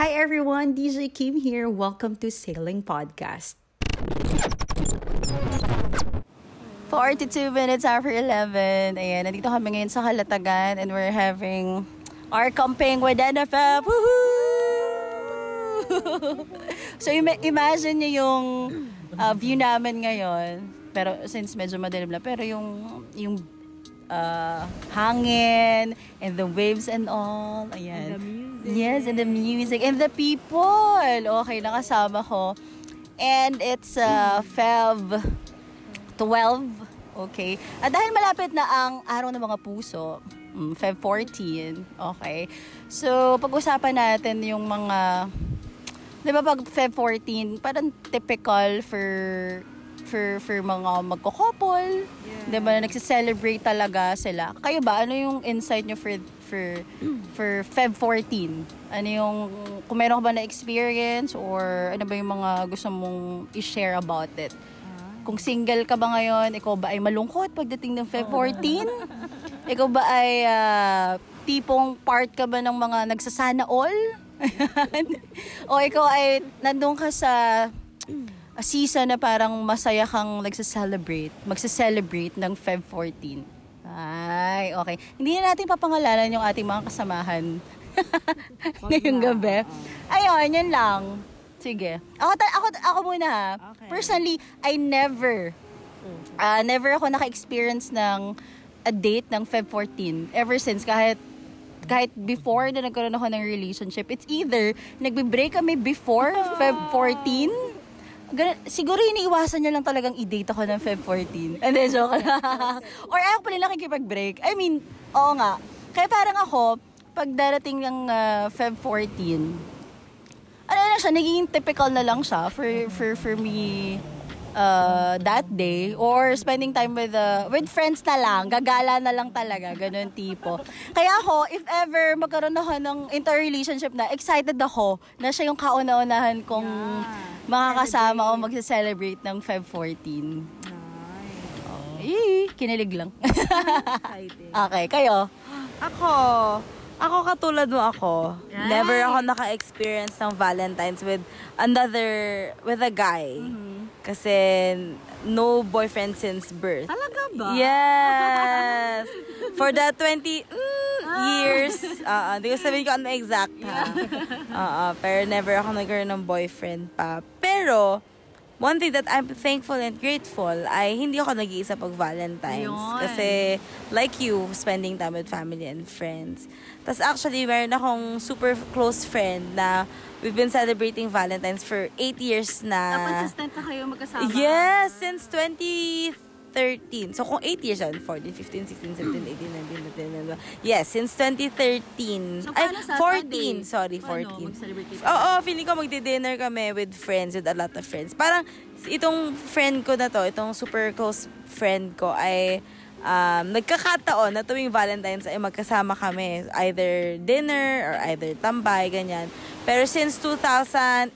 Hi everyone, DJ Kim here. Welcome to Sailing Podcast. 42 minutes after 11. Ayan, nandito kami ngayon sa Kalatagan and we're having our camping with NFF. Woohoo! so ima- imagine nyo yung uh, view namin ngayon. Pero since medyo madilim na, pero yung yung uh, hangin and the waves and all. Ayan. And the music. Yes, and the music and the people. Okay, nakasama ko. And it's uh, Feb 12. Okay. At dahil malapit na ang araw ng mga puso, mm, Feb 14. Okay. So, pag-usapan natin yung mga, di ba pag Feb 14, parang typical for for for mga magko-couple. Yeah. Di ba, nagsiselebrate talaga sila. Kayo ba, ano yung insight nyo for for for Feb 14? Ano yung, kung meron ka ba na experience or ano ba yung mga gusto mong i-share about it? Kung single ka ba ngayon, ikaw ba ay malungkot pagdating ng Feb 14? ikaw ba ay ah, tipong part ka ba ng mga nagsasana all? o ikaw ay nandun ka sa a season na parang masaya kang nagsa-celebrate, magsa-celebrate ng Feb 14. Ay, okay. Hindi na natin papangalanan yung ating mga kasamahan ngayong gabi. Ayun, yun lang. Sige. Ako, ako, ako muna ha. Okay. Personally, I never, ah never ako naka-experience ng a date ng Feb 14. Ever since, kahit kahit before na nagkaroon ako ng relationship, it's either nagbe-break kami before Feb 14, Ganun, siguro iniiwasan niya lang talagang i-date ako ng Feb 14. And then, joke lang. Or ako pala nakikipag-break. I mean, oo nga. Kaya parang ako, pag darating ng ah, Feb 14, ano na siya, naging typical na lang siya for, for, for me uh, that day or spending time with uh, with friends na lang, gagala na lang talaga, ganun tipo. Kaya ako, if ever magkaroon ako ng interrelationship na, excited ako na siya yung kauna-unahan kong makakasama o magse-celebrate ng Feb 14. Eh, kinilig lang. Okay, kayo? Ako, ako katulad mo ako. Right. Never ako naka-experience ng Valentine's with another, with a guy. Kasi no boyfriend since birth. Talaga ba? Yes! For the 20 mm, years. Uh, hindi ko sabihin ko ano exact ha. Oo, pero never ako nagkaroon ng boyfriend pa. Pero, one thing that I'm thankful and grateful ay hindi ako nag-iisa pag Valentine's. Yun. Kasi, like you, spending time with family and friends. Tapos actually, meron akong super close friend na we've been celebrating Valentine's for 8 years na. consistent na kayo magkasama. Yes, since 2013. So, kung 8 years yan, 14, 15, 16, 17, 18, 19, 20, Yes, since 2013. So, Ay, paano Saturday? 14. Sorry, Paano 14. mag-celebrate kayo? Oo, feeling ko magdi-dinner kami with friends, with a lot of friends. Parang, itong friend ko na to, itong super close friend ko ay um, nagkakataon na tuwing Valentine's ay magkasama kami. Either dinner or either tambay, ganyan. Pero since 2018,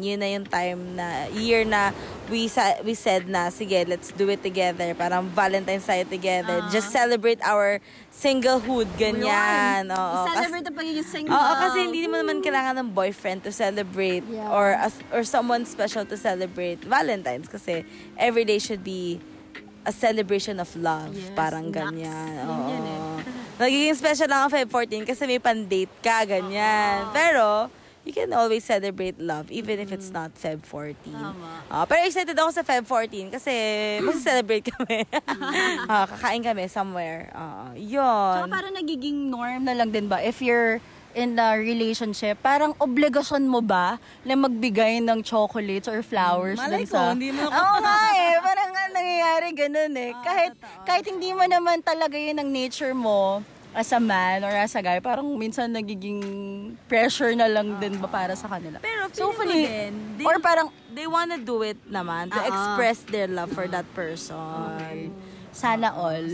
yun na yung time na, year na we, sa, we said na, sige, let's do it together. Parang Valentine's tayo together. Ah. Just celebrate our singlehood, ganyan. Oo, kasi- Celebrate ang pagiging single. Oo, kasi hindi mo naman kailangan ng boyfriend to celebrate Yeah. or as, or someone special to celebrate Valentine's kasi every day should be a celebration of love. Yes, parang ganyan. Yun Oo. yun eh. Nagiging special lang ang Feb 14 kasi may pan-date ka, ganyan. Pero, you can always celebrate love even if it's not Feb 14. Tama. Ah, pero excited ako sa Feb 14 kasi mag-celebrate kami. Ah, kakain kami somewhere. Ah, yun. Tsaka parang nagiging norm na lang din ba if you're in a relationship, parang obligasyon mo ba na magbigay ng chocolates or flowers Malay dun ko, sa... hindi mo Oo nga eh, parang nangyayari ganun eh. kahit, kahit hindi mo naman talaga yun ang nature mo as a man or as a guy, parang minsan nagiging pressure na lang din ba para sa kanila. Pero so, hopefully, din, they- or parang they wanna do it naman to ah. express their love for that person. sana all.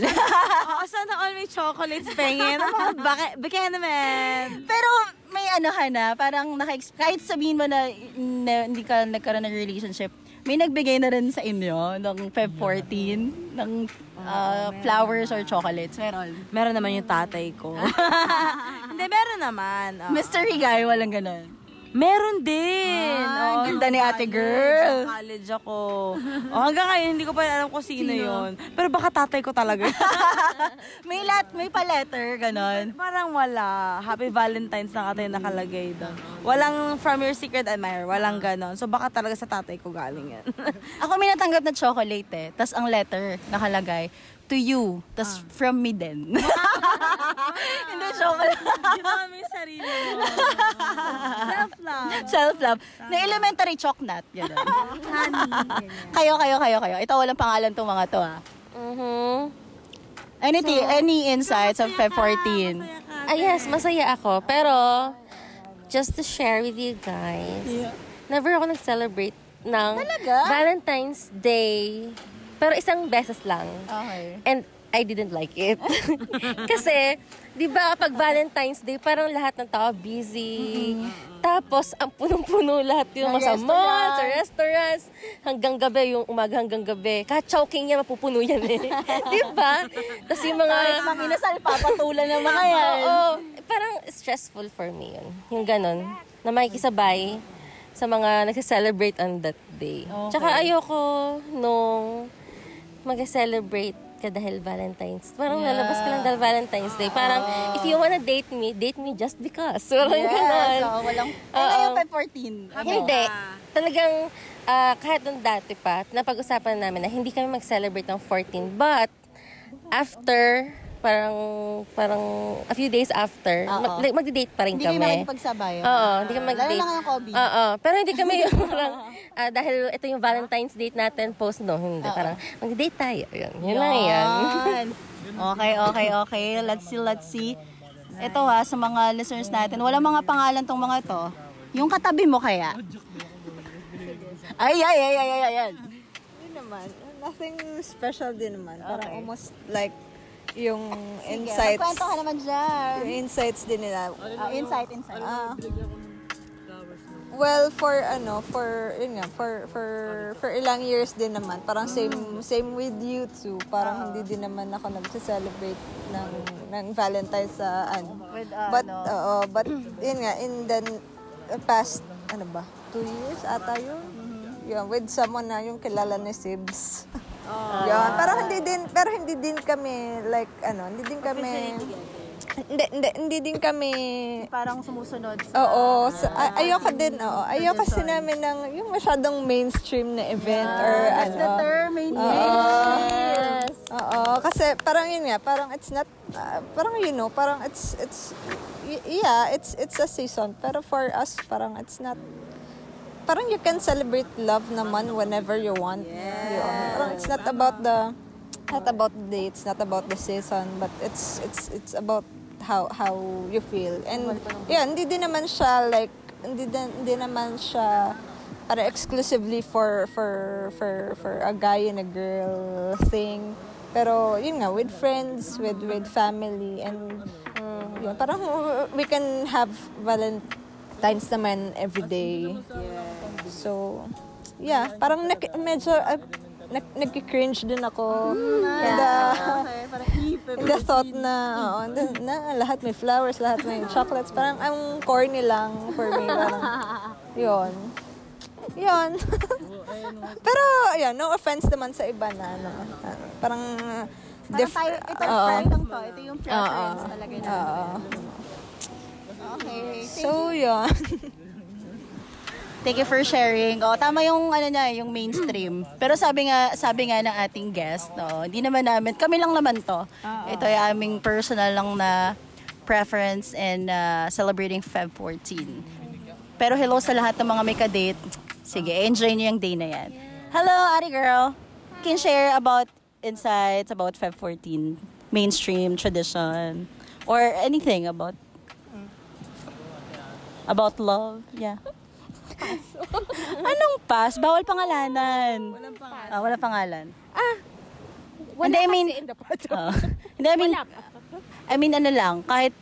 Oo, sana all may chocolates pengin. Ano ba? Baka, naman. Pero may ano ka na, parang naka kahit sabihin mo na, na hindi ka nagkaroon ng relationship, may nagbigay na rin sa inyo ng Feb 14, ng Uh, flowers or chocolates? Meron. Meron naman yung tatay ko. Hindi, meron naman. Oo. Mystery guy, walang ganun. Meron din. Ah, Oo, ganda ni ate girl. nung college ako. Oh, hanggang ngayon, hindi ko pa alam kung sino, yun. Pero baka tatay ko talaga. May lat, may pa-letter, ganun. Parang wala. Happy Valentine's na katay nakalagay doon. Walang from your secret admirer. Walang ganon. So baka talaga sa tatay ko galing yan. Ako may natanggap na chocolate eh. Tapos ang letter nakalagay, to you. Tapos from me din. Hindi, chocolate. Ginawa mo yung sarili mo. Self-love. Self-love. Na elementary chocnut. Ganun. kayo, kayo, kayo, kayo. Ito walang pangalan tong mga to ah. Mhm. Anything, any insights of Feb 14? Ah, yes, masaya ako. Pero, just to share with you guys, never ako nag-celebrate ng Valentine's Day. Pero isang beses lang. Okay. And I didn't like it. Kasi, di ba, pag Valentine's Day, parang lahat ng tao busy. Tapos, ang punong-puno lahat yung Ng mga sa mall, restaurant. sa restaurants, hanggang gabi, yung umaga hanggang gabi. Kahit choking yan, mapupuno yan eh. di ba? Tapos yung mga... Kahit manginasal, papatulan ng mga yan. Oo. Parang stressful for me yun. Yung ganon. Na makikisabay sa mga nagse-celebrate on that day. Tsaka ayoko nung mag-celebrate ka dahil Valentine's. Parang lalabas ka lang dahil Valentine's Day. Parang, if you wanna date me, date me just because. Parang Yes, ganon. oo, walang... Eh, Oo. ngayon, Feb 14. Hindi. Talagang, ah, kahit nung dati pa, napag-usapan namin na hindi kami mag-celebrate ng 14. But, after, parang, parang, a few days after, Oo. mag- like, magdi-date pa rin Hindi kayo kami. makipagsabay. Oo, hindi kami Lalo mag-date. na ngayong COVID. Oo, pero hindi kami yung parang, ah, dahil ito yung Valentine's date natin, post, no, hindi. Parang, mag-date tayo. Yun, yun lang yan. Yan. Okay, okay, okay. Let's see, let's see. Ito ha, sa mga listeners natin, wala mga pangalan tong mga to. Yung katabi mo kaya? Ay, ay, ay, ay, ay, ay, ay. Hindi naman. Nothing special din naman. Parang Okay. almost like yung Sige, insights. magkwento ka naman dyan. Yung insights din nila. Ah, insight, insight. Ah. well, for ano, for yun nga, for for for ilang years din naman. Parang same same with you too. Parang hindi din naman ako nagse-celebrate ng ng Valentine's sa ano. With, uh, but ano, oo, but yun nga in the past ano ba? Two years ata yun. Yun, with someone na yung kilala ni Sibs. Yun, parang hindi din pero hindi din kami like ano, hindi din kami hindi, hindi, hindi din kami parang sumusunod sa... Oo, sa, ay- ayoko din, oo. Ayoko kasi namin ng yung masyadong mainstream na event or That's ano. the term, Yes. Oo, kasi parang yun nga, parang it's not ah, parang you know, parang it's it's y- yeah, it's it's a season, pero for us parang it's not parang you can celebrate love naman whenever you want. Parang it's not about the not about the day, it's not about the season, but it's it's it's about how how you feel. And yeah, hindi din naman siya like hindi din, hindi naman siya para exclusively for for for for a guy and a girl thing. Pero yun nga with friends, with with family and mm. yun, parang we can have Valentine's naman every day. So, yeah, parang nak- medyo uh, nag- nagki-cringe din ako. And, uh, in the thought na, oo, na, na lahat may flowers, lahat may chocolates. Parang ang corny lang for me. Parang, yun. Yun. Pero, yun, no offense naman sa iba na, ano, uh, parang, Parang tayo, ito, Oo. friend lang to. Ito yung preference talaga na. Oo. Okay. So, yun. Thank you for sharing. Oh, tama yung ano niya, yung mainstream. Pero sabi nga, sabi nga ng ating guest, no, hindi naman namin, kami lang naman to. Ito ay aming personal lang na preference and uh, celebrating Feb 14. Pero hello sa lahat ng mga may ka-date. Sige, enjoy niyo yung day na yan. Hello, Ari girl. Can you share about insights about Feb 14? Mainstream, tradition, or anything about about love? Yeah. Anong pass? Bawal pangalanan. Walang pangalan. Ah, walang pangalan. Wala Hindi, I mean, in the photo. Ah. Hindi, I mean, I mean, ano lang, kahit,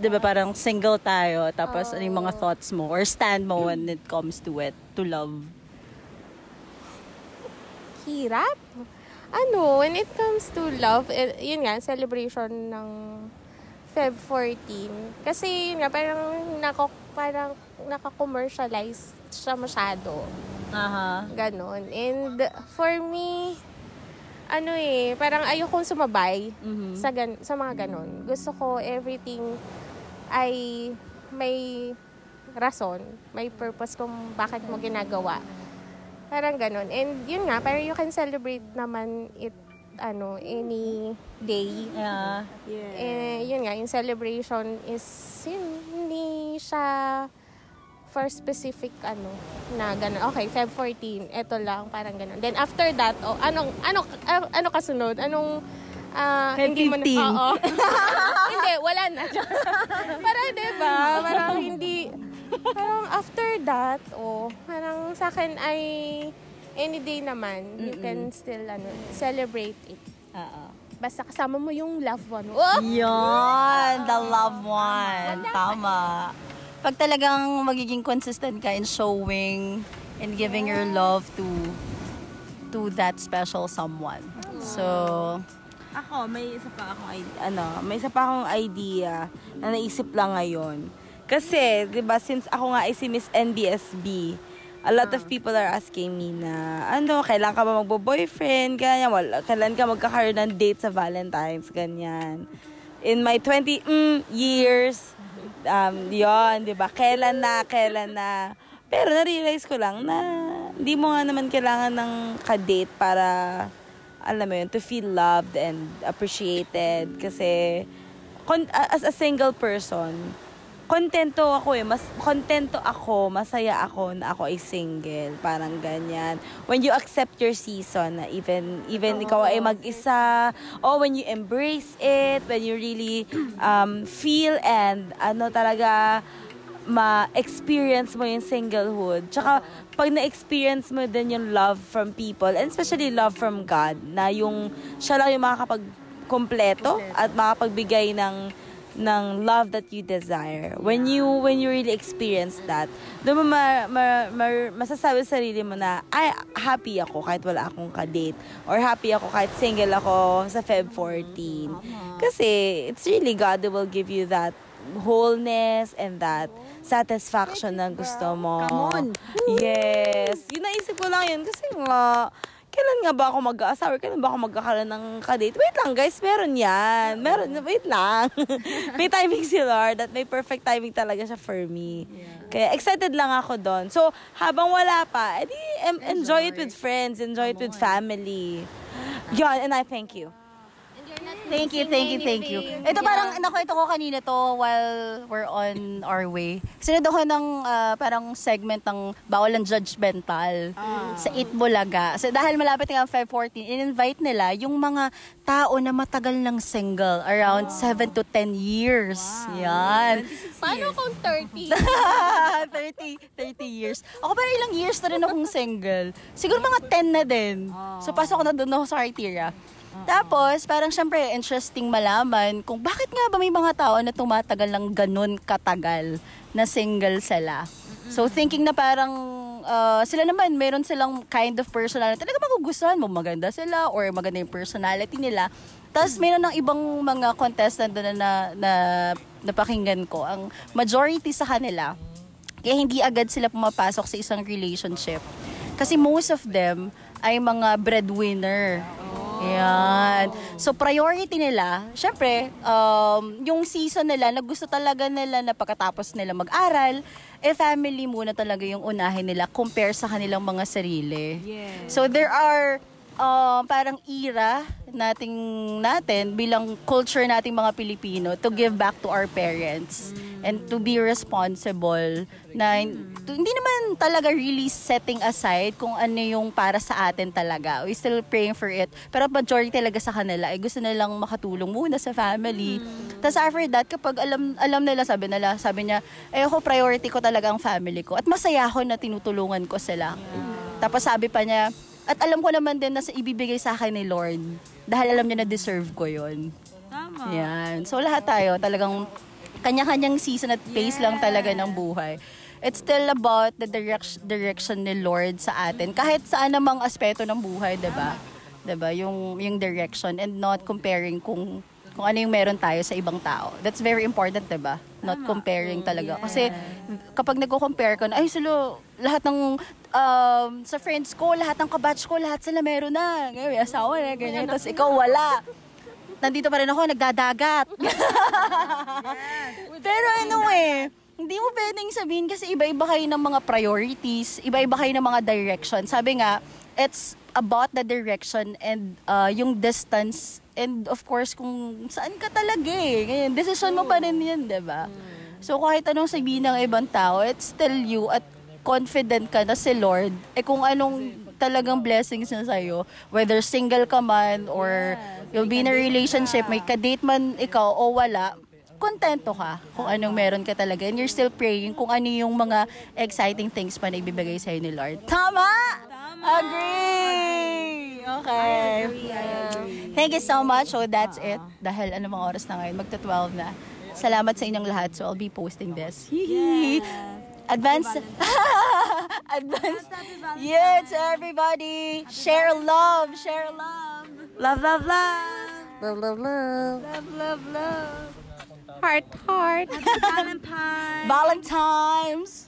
di ba parang single tayo, tapos ano yung mga thoughts mo, or stand mo when it comes to it, to love. Hirap. ano, when it comes to love, eh, yun nga, celebration ng Feb 14. Kasi yun nga, parang, nako, parang naka-commercialize siya masyado. Aha. Ganon. And for me, ano eh, parang ayokong sumabay sa, gan- sa mga ganon. Gusto ko everything ay may rason, may purpose kung bakit mo ginagawa. Parang ganon. And yun nga, parang you can celebrate naman it ano, any day. Yeah. Eh, yun nga, yung celebration is yun, siya for specific ano na ganun. Okay, Feb 14, ito lang parang ganun. Then after that, oh, anong ano ano, ano kasunod? Anong Feb hindi mo na, 15. oo. hindi, wala na. parang 'di ba? Parang hindi parang after that, oh, parang sa akin ay any day naman, you can still ano, celebrate it. Oo. Basta kasama mo yung loved one. Oh! Yun, the loved one. Tama. Pag talagang magiging consistent ka in showing and giving your love to to that special someone. So, Ako, may isa pa akong idea, ano, may isa pa akong idea na naisip lang ngayon. Kasi, 'di ba, since ako nga ay si Miss NBSB, a lot of people are asking me na, ano, kailan ka ba magbo-boyfriend, ganyan, wala, kailan ka magkakaroon ng date sa Valentine's, ganyan. In my 20 mm, years, um, yon di ba? Kailan na, kailan na. Pero na-realize ko lang na hindi mo nga naman kailangan ng ka-date para, alam mo yun, to feel loved and appreciated. Kasi, as a single person, kontento ako eh. Mas kontento ako, masaya ako na ako ay single. Parang ganyan. When you accept your season, na even even ikaw ay mag-isa, or when you embrace it, when you really um, feel and ano talaga ma-experience mo yung singlehood. Tsaka, pag na-experience mo din yung love from people, and especially love from God, na yung, siya lang yung makakapag-kompleto at makapagbigay ng ng love that you desire. When you when you really experience that, doon mo ma, ma, ma- masasabi sa sarili mo na ay happy ako kahit wala akong ka-date or happy ako kahit single ako sa Feb 14. Kasi it's really God who will give you that wholeness and that satisfaction na gusto mo. Come on. Yes. Yun naisip ko lang yun kasi nga kailan nga ba ako mag-aasawa? Kailan ba ako magkakaroon ng kadate? Wait lang, guys. Meron yan. Meron. Wait lang. may timing si Lord at may perfect timing talaga siya for me. Kaya excited lang ako doon. So, habang wala pa, edi em- enjoy it with friends. Enjoy it with family. Yan, and I thank you. Thank you, thank you, thank you. Ito parang nakwento ko kanina to while we're on our way. Sinunod ako ng ah, parang segment ng bawal ang judgmental sa Eat Bulaga. So, dahil malapit nga ang Feb 14, in-invite nila yung mga tao na matagal ng single, around 7 to 10 years. Yan. Paano kung 30? 30, 30 years. Ako parang ilang years na rin akong single. Siguro mga 10 na din. So, pasok na doon ako sa criteria. Tapos, parang syempre, interesting malaman kung bakit nga ba may mga tao na tumatagal ng ganun katagal na single sila. So, thinking na parang uh, sila naman, meron silang kind of personality. Talaga magugustuhan mo, maganda sila or maganda yung personality nila. Tapos, meron ng ibang mga contestant doon na, na, na napakinggan ko. Ang majority sa kanila, kaya hindi agad sila pumapasok sa isang relationship. Kasi most of them ay mga breadwinner. Yan. So, priority nila, syempre, um, yung season nila na gusto talaga nila na pagkatapos nila mag-aral, eh family muna talaga yung unahin nila compare sa kanilang mga sarili. So, there are um, parang era nating natin bilang culture nating mga Pilipino to give back to our parents and to be responsible na to- hindi naman talaga really setting aside kung ano yung para sa atin talaga. We still praying for it. Pero majority talaga sa kanila ay gusto nilang makatulong muna sa family. Tapos after that, kapag alam alam nila, sabi nila, sabi niya, eh ako priority ko talaga ang family ko. At masaya ako na tinutulungan ko sila. Tapos sabi pa niya, at alam ko naman din na sa ibibigay sa akin ni Lord. Dahil alam niya na deserve ko yon. Tama. Yan. So lahat tayo talagang kanya-kanyang season at pace lang talaga ng buhay. It's still about the direction, direction ni Lord sa atin. Kahit saan namang aspeto ng buhay, 'di ba? 'Diba? Yung yung direction and not comparing kung kung ano yung meron tayo sa ibang tao. That's very important, 'di ba? Not comparing talaga. Kasi kapag nagko-compare ka na, ay silo, lahat ng um, sa friends ko, lahat ng kabatch ko, lahat sila meron na. Ngayon, may asawa na, ganyan. Tapos ikaw wala. Nandito pa rin ako, nagdadagat. Pero anyway, hindi mo pwedeng sabihin kasi iba-iba kayo ng mga priorities, iba-iba kayo ng mga direction. Sabi nga, it's about the direction and uh, yung distance and of course kung saan ka talaga eh. Ngayon, decision mo pa rin yun, di ba? So kahit anong sabihin ng ibang tao, it's still you at confident ka na si Lord, eh kung anong talagang blessings niya sa'yo, whether single ka man or you'll be in a relationship, may kadate man ikaw o wala, kontento ka kung anong meron ka talaga. And you're still praying kung ano yung mga exciting things pa na ibibigay sa'yo ni Lord. Tama! Agree! Okay. Thank you so much. So that's it. Dahil ano mga oras na ngayon, magta-12 na. Salamat sa inyong lahat. So I'll be posting this. Hihi. Advance. Advance. Yeah, to everybody. Share love. Share love. Love, love, love. Love, love, love. Love, love, love. Heart, heart. Valentine. Valentine's.